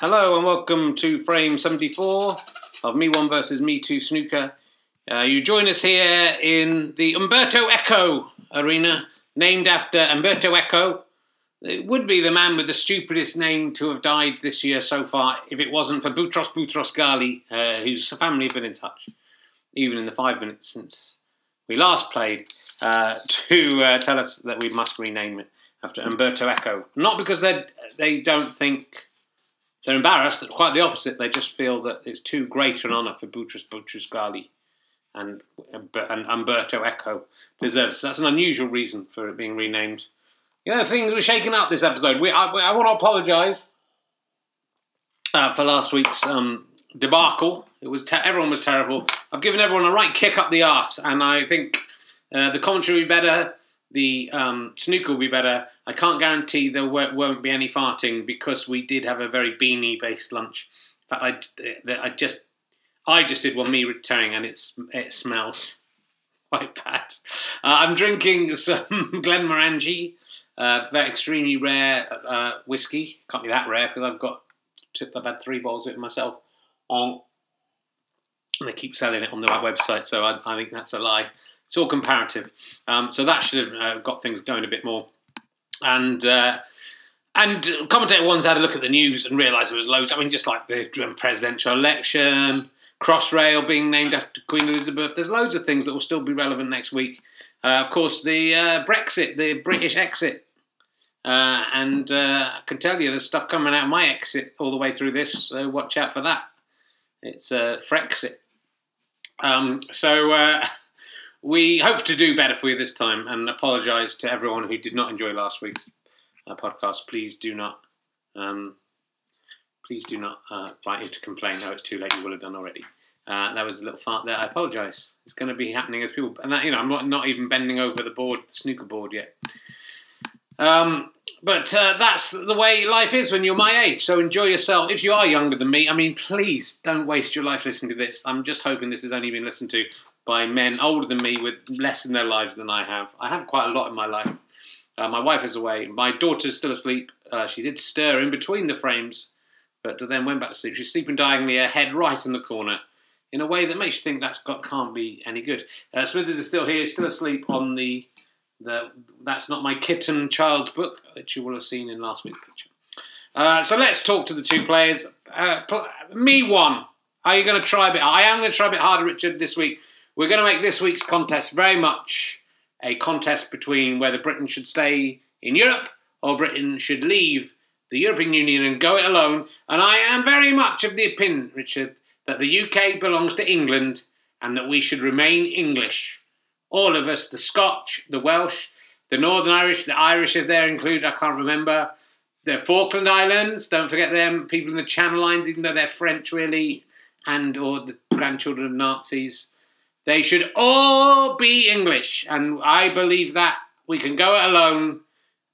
Hello and welcome to frame 74 of Me One versus Me Two Snooker. Uh, you join us here in the Umberto Eco Arena, named after Umberto Eco. It would be the man with the stupidest name to have died this year so far if it wasn't for Boutros Boutros Ghali, uh, whose family have been in touch, even in the five minutes since we last played, uh, to uh, tell us that we must rename it after Umberto Eco. Not because they they don't think they're embarrassed. It's quite the opposite. They just feel that it's too great an honour for Boutros Boutros Ghali and, and Umberto Eco deserves. That's an unusual reason for it being renamed. You know, things were shaken up this episode. We, I, I want to apologise uh, for last week's um, debacle. It was everyone was terrible. I've given everyone a right kick up the arse, and I think uh, the commentary will be better. The um, snooker will be better. I can't guarantee there won't be any farting because we did have a very beanie based lunch. In fact, I, I just I just did one me returning and it's it smells quite bad. Uh, I'm drinking some Glenmorangie, uh, very extremely rare uh, whiskey. Can't be that rare because I've got I've had three bottles of it myself. Um, and they keep selling it on their website, so I, I think that's a lie. It's all comparative. Um, so that should have uh, got things going a bit more. And uh, and commentator ones had a look at the news and realised there was loads. I mean, just like the presidential election, Crossrail being named after Queen Elizabeth. There's loads of things that will still be relevant next week. Uh, of course, the uh, Brexit, the British exit. Uh, and uh, I can tell you there's stuff coming out of my exit all the way through this, so watch out for that. It's uh, Frexit. Um, so uh, we hope to do better for you this time and apologise to everyone who did not enjoy last week's podcast. Please do not. Um, please do not uh, write in to complain. No, it's too late. You will have done already. Uh, that was a little fart there. I apologise. It's going to be happening as people, and that, you know, I'm not, not even bending over the board, the snooker board yet. Um, but uh, that's the way life is when you're my age. So enjoy yourself. If you are younger than me, I mean, please don't waste your life listening to this. I'm just hoping this has only been listened to by men older than me with less in their lives than I have. I have quite a lot in my life. Uh, my wife is away. My daughter's still asleep. Uh, she did stir in between the frames but then went back to sleep. She's sleeping diagonally, her head right in the corner, in a way that makes you think that's got can't be any good. Uh, Smithers is still here, still asleep on the the That's Not My Kitten Child's book, that you will have seen in last week's picture. Uh, so let's talk to the two players. Uh, me one. Are you going to try a bit? I am going to try a bit harder, Richard, this week. We're going to make this week's contest very much a contest between whether Britain should stay in Europe or Britain should leave the European Union and go it alone. And I am very much of the opinion, Richard, that the UK belongs to England and that we should remain English. All of us, the Scotch, the Welsh, the Northern Irish, the Irish if they're included, I can't remember. The Falkland Islands, don't forget them. People in the Channel Islands, even though they're French really, and or the grandchildren of Nazis. They should all be English, and I believe that we can go it alone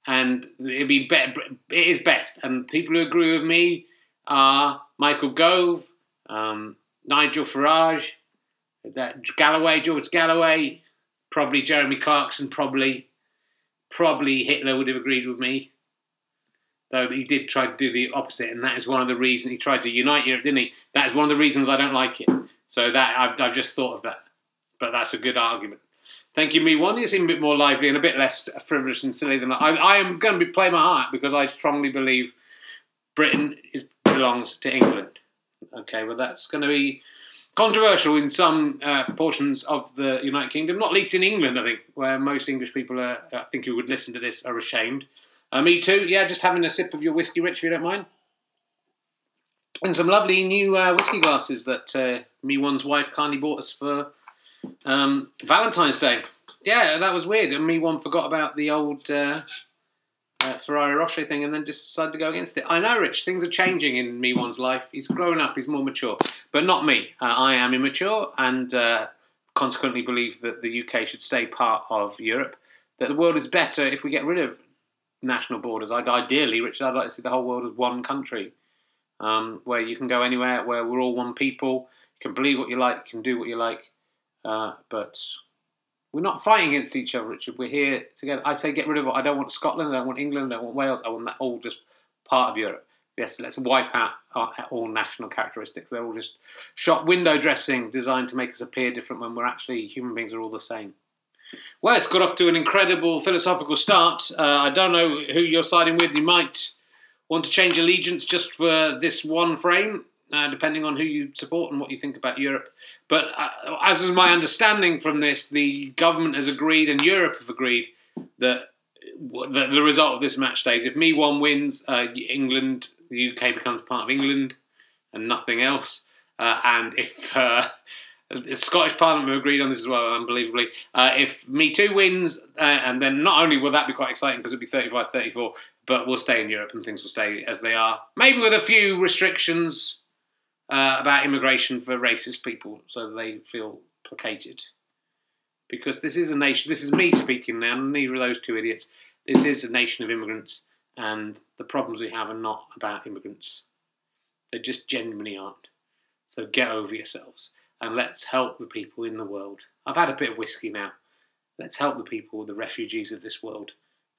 and it'd be better. It is best, and people who agree with me are Michael Gove, um, Nigel Farage, that Galloway, George Galloway, probably Jeremy Clarkson, probably, probably Hitler would have agreed with me. Though he did try to do the opposite, and that is one of the reasons he tried to unite Europe, didn't he? That is one of the reasons I don't like it. So that I've, I've just thought of that, but that's a good argument. Thank you, me one. You seem a bit more lively and a bit less frivolous and silly than I. I am going to be play my heart because I strongly believe Britain is, belongs to England. Okay, well that's going to be controversial in some uh, portions of the United Kingdom, not least in England. I think where most English people are, I think who would listen to this are ashamed. Uh, me too. Yeah, just having a sip of your whiskey, Rich, if you don't mind. And some lovely new uh, whiskey glasses that uh, me one's wife kindly bought us for um, Valentine's Day. Yeah, that was weird. And me one forgot about the old uh, Ferrero Rocher thing and then decided to go against it. I know, Rich, things are changing in me one's life. He's grown up, he's more mature. But not me. Uh, I am immature and uh, consequently believe that the UK should stay part of Europe. That the world is better if we get rid of national borders. I'd ideally, Rich, I'd like to see the whole world as one country. Um, where you can go anywhere, where we're all one people, you can believe what you like, you can do what you like, uh, but we're not fighting against each other, Richard. We're here together. I say get rid of it. I don't want Scotland. I don't want England. I don't want Wales. I want that all just part of Europe. yes, let's wipe out all national characteristics. They're all just shop window dressing designed to make us appear different when we're actually human beings are all the same. Well, it's got off to an incredible philosophical start. Uh, I don't know who you're siding with. You might want to change allegiance just for this one frame, uh, depending on who you support and what you think about Europe. But uh, as is my understanding from this, the government has agreed and Europe have agreed that the, the result of this match day is if Me One wins, uh, England, the UK becomes part of England and nothing else. Uh, and if uh, the Scottish Parliament have agreed on this as well, unbelievably. Uh, if Me Too wins, and then not only will that be quite exciting because it'll be 35 34, but we'll stay in Europe and things will stay as they are. Maybe with a few restrictions uh, about immigration for racist people so they feel placated. Because this is a nation, this is me speaking now, neither of those two idiots. This is a nation of immigrants, and the problems we have are not about immigrants. They just genuinely aren't. So get over yourselves and let's help the people in the world. I've had a bit of whiskey now. Let's help the people, the refugees of this world,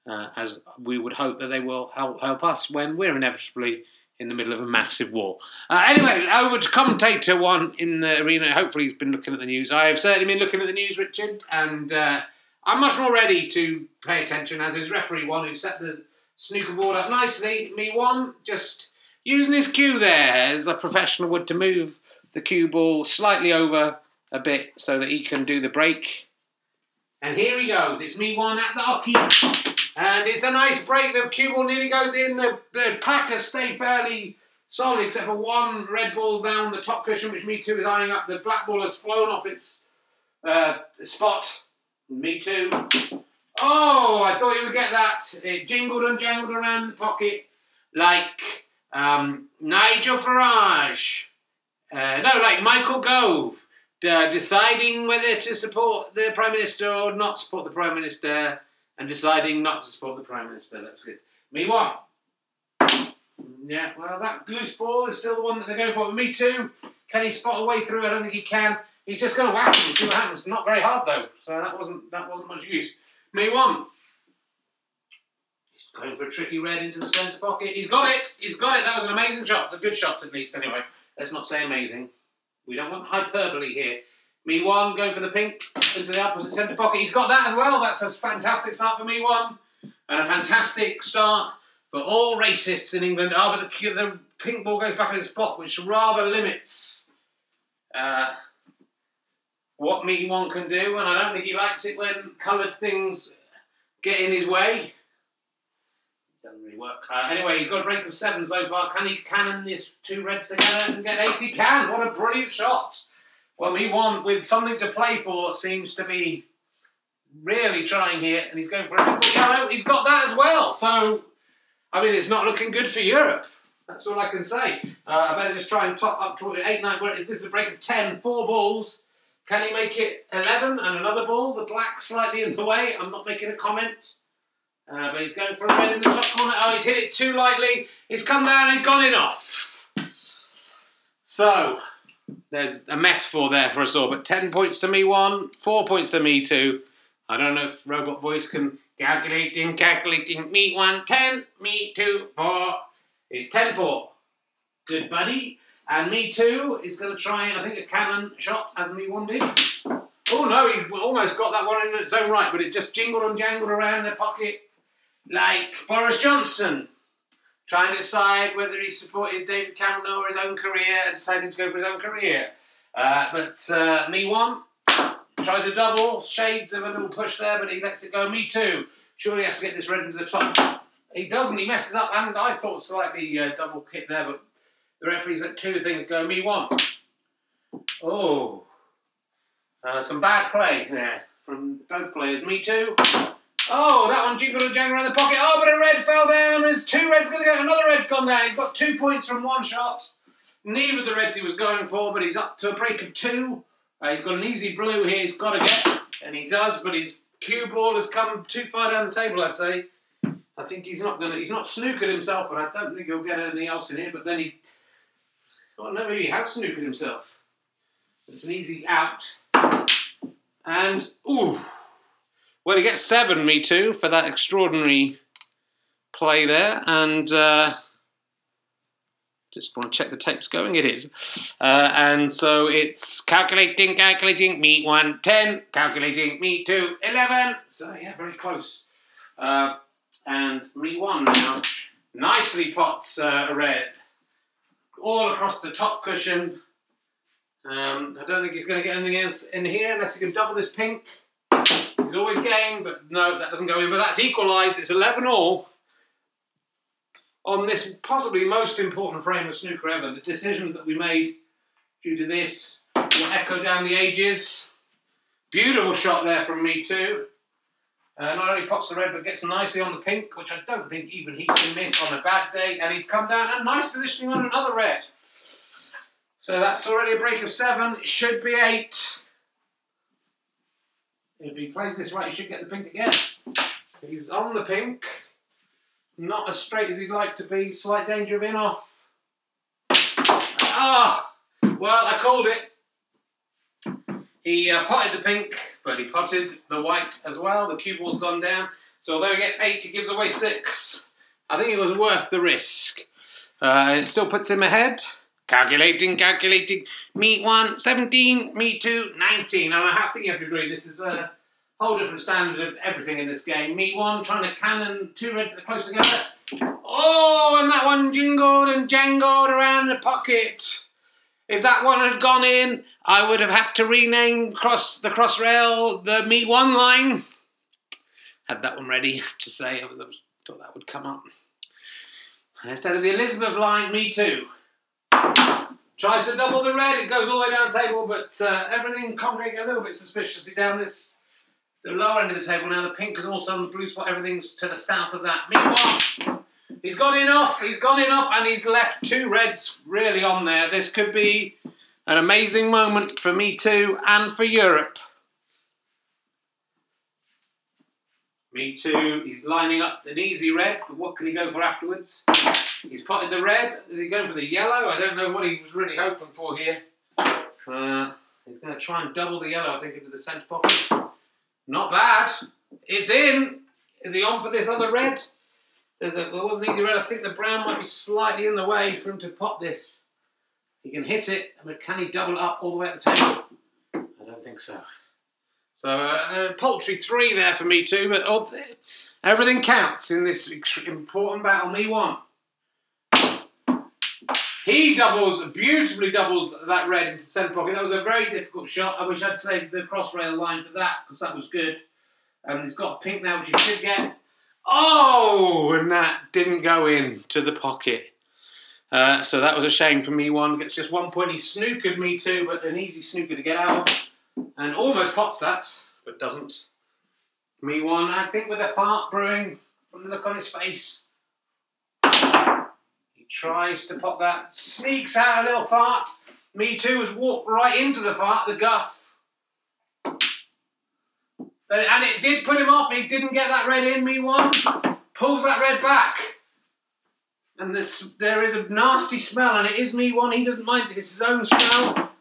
uh, as we would hope that they will help, help us when we're inevitably in the middle of a massive war. Uh, anyway, over to commentator one in the arena. Hopefully, he's been looking at the news. I have certainly been looking at the news, Richard, and uh, I'm much more ready to pay attention as his referee one who set the snooker board up nicely. Me one, just using his cue there as a professional would to move the cue ball slightly over a bit so that he can do the break. And here he goes. It's me one at the hockey. And it's a nice break. The cue ball nearly goes in. The, the Packers stay fairly solid, except for one red ball down the top cushion, which Me Too is eyeing up. The black ball has flown off its uh, spot. Me Too. Oh, I thought you would get that. It jingled and jangled around the pocket like um, Nigel Farage. Uh, no, like Michael Gove uh, deciding whether to support the Prime Minister or not support the Prime Minister and deciding not to support the Prime Minister. That's good. Me what? Yeah, well, that loose ball is still the one that they're going for. Me too. Can he spot a way through? I don't think he can. He's just going to whack him and see what happens. Not very hard though, so that wasn't that wasn't much use. Me one. He's going for a tricky red into the centre pocket. He's got it. He's got it. That was an amazing shot. A good shot at least, anyway. Let's not say amazing. We don't want hyperbole here. Me one going for the pink into the opposite centre pocket. He's got that as well. That's a fantastic start for me one, and a fantastic start for all racists in England. Ah, oh, but the, the pink ball goes back in its spot, which rather limits uh, what me one can do. And I don't think he likes it when coloured things get in his way doesn't really work. Uh, anyway, he's got a break of seven so far. Can he cannon these two reds together and get 80? Can. What a brilliant shot. Well, he won with something to play for. Seems to be really trying here, and he's going for a yellow. He's got that as well. So, I mean, it's not looking good for Europe. That's all I can say. Uh, I better just try and top up to eight, nine. If this is a break of ten, four balls. Can he make it 11 and another ball? The black slightly in the way. I'm not making a comment. Uh, but he's going for a red in the top corner. Oh, he's hit it too lightly. He's come down and he's gone in off. So, there's a metaphor there for us all. But 10 points to me, one. Four points to me, two. I don't know if Robot Voice can calculating, calculating. Me, one, ten. Me, two, four. It's 10 4. Good buddy. And me, two is going to try, I think, a cannon shot as me one did. Oh no, he almost got that one in its own right, but it just jingled and jangled around the pocket like Boris Johnson, trying to decide whether he supported David Cameron or his own career and deciding to go for his own career. Uh, but uh, me one tries a double, shades of a little push there, but he lets it go. Me too. Surely has to get this red into the top. He doesn't. He messes up, and I thought slightly uh, double hit there, but the referee's let two things go. Me one. Oh, uh, some bad play there from both players. Me too. Oh, that one jingled and jangled around the pocket. Oh, but a red fell down. There's two reds going to go. Another red's gone down. He's got two points from one shot. Neither of the reds he was going for, but he's up to a break of two. Uh, he's got an easy blue here. He's got to get, and he does. But his cue ball has come too far down the table. I'd say. I think he's not to. He's not snookered himself, but I don't think he'll get anything else in here. But then he. Well, no, maybe he has snookered himself. It's an easy out. And ooh. Well, he gets seven, me too, for that extraordinary play there. And uh, Just want to check the tape's going. It is. Uh, and so it's calculating, calculating, me 1, 10, calculating, me 2, 11. So, yeah, very close. Uh, and me 1 now. Nicely pots uh, red. All across the top cushion. Um, I don't think he's going to get anything else in here unless he can double this pink. He's always game, but no, that doesn't go in. But that's equalised. It's 11 all on this possibly most important frame of snooker ever. The decisions that we made due to this will echo down the ages. Beautiful shot there from me too. Uh, not only pots the red, but gets nicely on the pink, which I don't think even he can miss on a bad day. And he's come down and nice positioning on another red. So that's already a break of seven. It should be eight. If he plays this right, he should get the pink again. He's on the pink. Not as straight as he'd like to be. Slight danger of in off. Ah! Well, I called it. He uh, potted the pink, but he potted the white as well. The cue ball's gone down. So although he gets eight, he gives away six. I think it was worth the risk. Uh, it still puts him ahead. Calculating, calculating. Me one, 17, me two, 19. And I think you have to agree, this is a whole different standard of everything in this game. Me one, trying to cannon two reds close together. Oh, and that one jingled and jangled around the pocket. If that one had gone in, I would have had to rename cross the crossrail the me one line. Had that one ready to say. I, was, I thought that would come up. Instead of the Elizabeth line, me too. Tries to double the red, it goes all the way down the table, but uh, everything congregates a little bit suspiciously down this the lower end of the table now. The pink is also on the blue spot. Everything's to the south of that. Meanwhile, he's gone in off. He's gone in off, and he's left two reds really on there. This could be an amazing moment for me too, and for Europe. Me too. He's lining up an easy red, but what can he go for afterwards? He's potted the red. Is he going for the yellow? I don't know what he was really hoping for here. Uh, he's going to try and double the yellow, I think, into the centre pocket. Not bad. It's in. Is he on for this other red? There's a, there was an easy red. I think the brown might be slightly in the way for him to pop this. He can hit it, but can he double up all the way at the table? I don't think so. So, uh, paltry three there for me too, but oh, everything counts in this important battle. Me one. He doubles, beautifully doubles that red into the centre pocket. That was a very difficult shot. I wish I'd saved the crossrail line for that because that was good. And he's got pink now, which he should get. Oh, and that didn't go in to the pocket. Uh, so that was a shame for me. One gets just one point. He snookered me too, but an easy snooker to get out. And almost pots that, but doesn't. Me one, I think, with a fart brewing from the look on his face. Tries to pop that, sneaks out a little fart. Me too has walked right into the fart, the guff. And it did put him off. He didn't get that red in. Me one pulls that red back, and this there is a nasty smell, and it is me one. He doesn't mind. It's his own smell,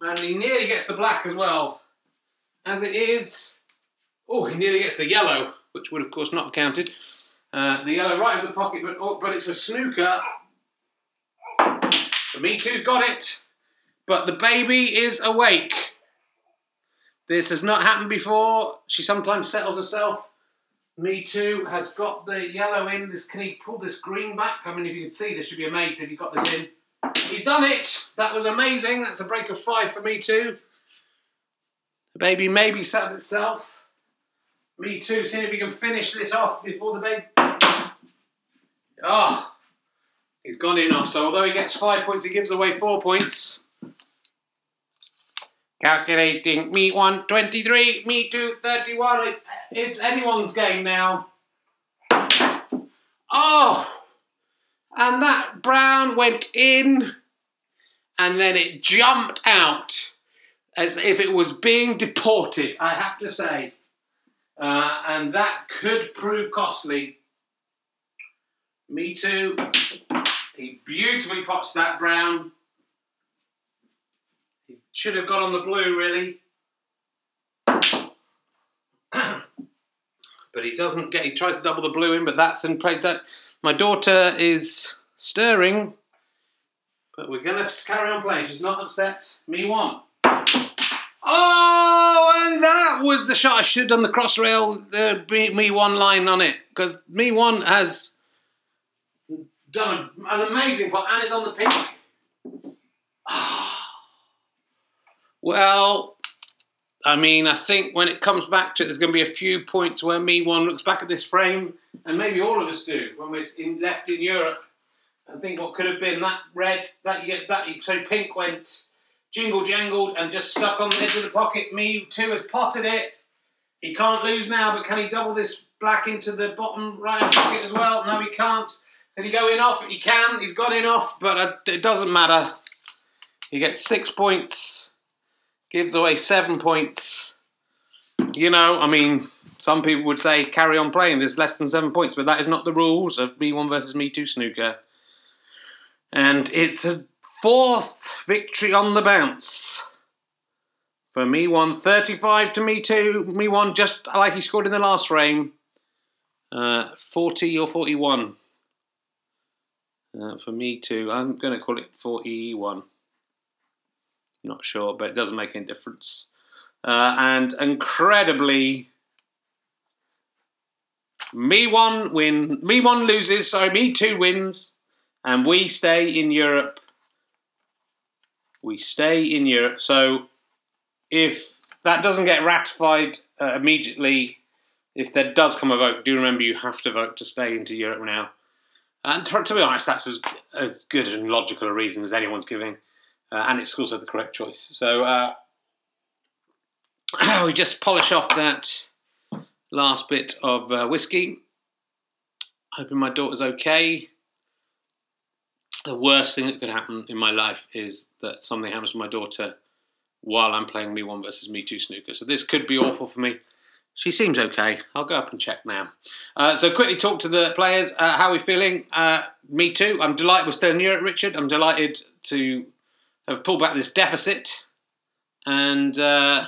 and he nearly gets the black as well. As it is, oh, he nearly gets the yellow, which would of course not have counted. Uh, the yellow right in the pocket, but oh, but it's a snooker. Me Too's got it, but the baby is awake. This has not happened before. She sometimes settles herself. Me Too has got the yellow in. This can he pull this green back? I mean, if you could see, this should be amazing if he got this in. He's done it. That was amazing. That's a break of five for Me Too. The baby maybe settled itself. Me Too. Seeing if he can finish this off before the baby. Oh, he's gone in off. So although he gets five points, he gives away four points. Calculating. Me one twenty-three. Me two thirty-one. It's it's anyone's game now. Oh, and that brown went in, and then it jumped out as if it was being deported. I have to say, uh, and that could prove costly. Me too. He beautifully pots that brown. He should have got on the blue, really. but he doesn't get. He tries to double the blue in, but that's in play. That my daughter is stirring But we're going to carry on playing. She's not upset. Me one. Oh, and that was the shot. I should have done the crossrail, the me, me one line on it because me one has done an amazing and is on the pink. well, I mean, I think when it comes back to it, there's going to be a few points where me one looks back at this frame, and maybe all of us do when we're in, left in Europe and think what could have been that red, that that so pink went jingle jangled and just stuck on the edge of the pocket. Me too has potted it. He can't lose now, but can he double this black into the bottom right pocket as well? No, he can't. Can he go in off? He can. He's got in off, but uh, it doesn't matter. He gets six points, gives away seven points. You know, I mean, some people would say carry on playing. There's less than seven points, but that is not the rules of Me One versus Me Two snooker. And it's a Fourth victory on the bounce. For me one, 35 to me two. Me one, just like he scored in the last frame. Uh, 40 or 41. Uh, for me too, I'm going to call it 41. Not sure, but it doesn't make any difference. Uh, and incredibly, me one win. Me one loses. Sorry, me two wins, and we stay in Europe we stay in Europe. So if that doesn't get ratified uh, immediately, if there does come a vote, do remember you have to vote to stay into Europe now. And to be honest, that's as, as good and logical a reason as anyone's giving. Uh, and it's also the correct choice. So uh, we just polish off that last bit of uh, whiskey. Hoping my daughter's okay the worst thing that could happen in my life is that something happens to my daughter while I'm playing Me One versus Me Two snooker. So this could be awful for me. She seems okay. I'll go up and check now. Uh, so quickly talk to the players. Uh, how are we feeling? Uh, me too. I'm delighted we're still in Europe, Richard. I'm delighted to have pulled back this deficit. And uh,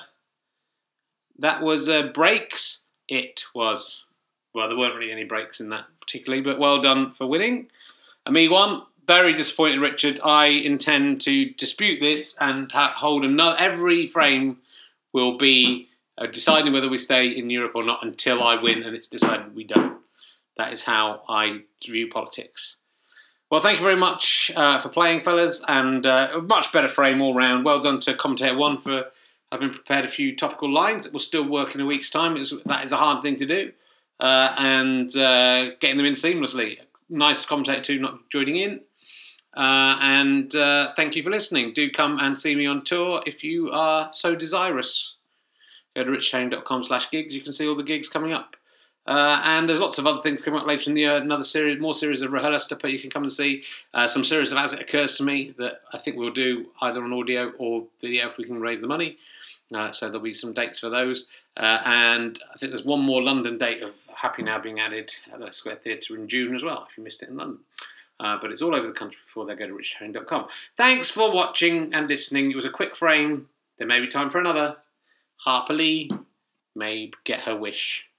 that was uh, breaks. It was. Well, there weren't really any breaks in that particularly, but well done for winning. A me one very disappointed, Richard. I intend to dispute this and ha- hold another. Every frame will be uh, deciding whether we stay in Europe or not until I win, and it's decided we don't. That is how I view politics. Well, thank you very much uh, for playing, fellas, and uh, a much better frame all round. Well done to commentator one for having prepared a few topical lines that will still work in a week's time. Was, that is a hard thing to do, uh, and uh, getting them in seamlessly. Nice to commentator two not joining in. Uh, and uh, thank you for listening. Do come and see me on tour if you are so desirous. Go to richherring.com slash gigs. You can see all the gigs coming up. Uh, and there's lots of other things coming up later in the year. Another series, more series of rehearsal stuff you can come and see. Uh, some series of As It Occurs to Me that I think we'll do either on audio or video if we can raise the money. Uh, so there'll be some dates for those. Uh, and I think there's one more London date of Happy Now being added at the Square Theatre in June as well, if you missed it in London. Uh, but it's all over the country before they go to richherring.com. Thanks for watching and listening. It was a quick frame. There may be time for another. Lee may get her wish.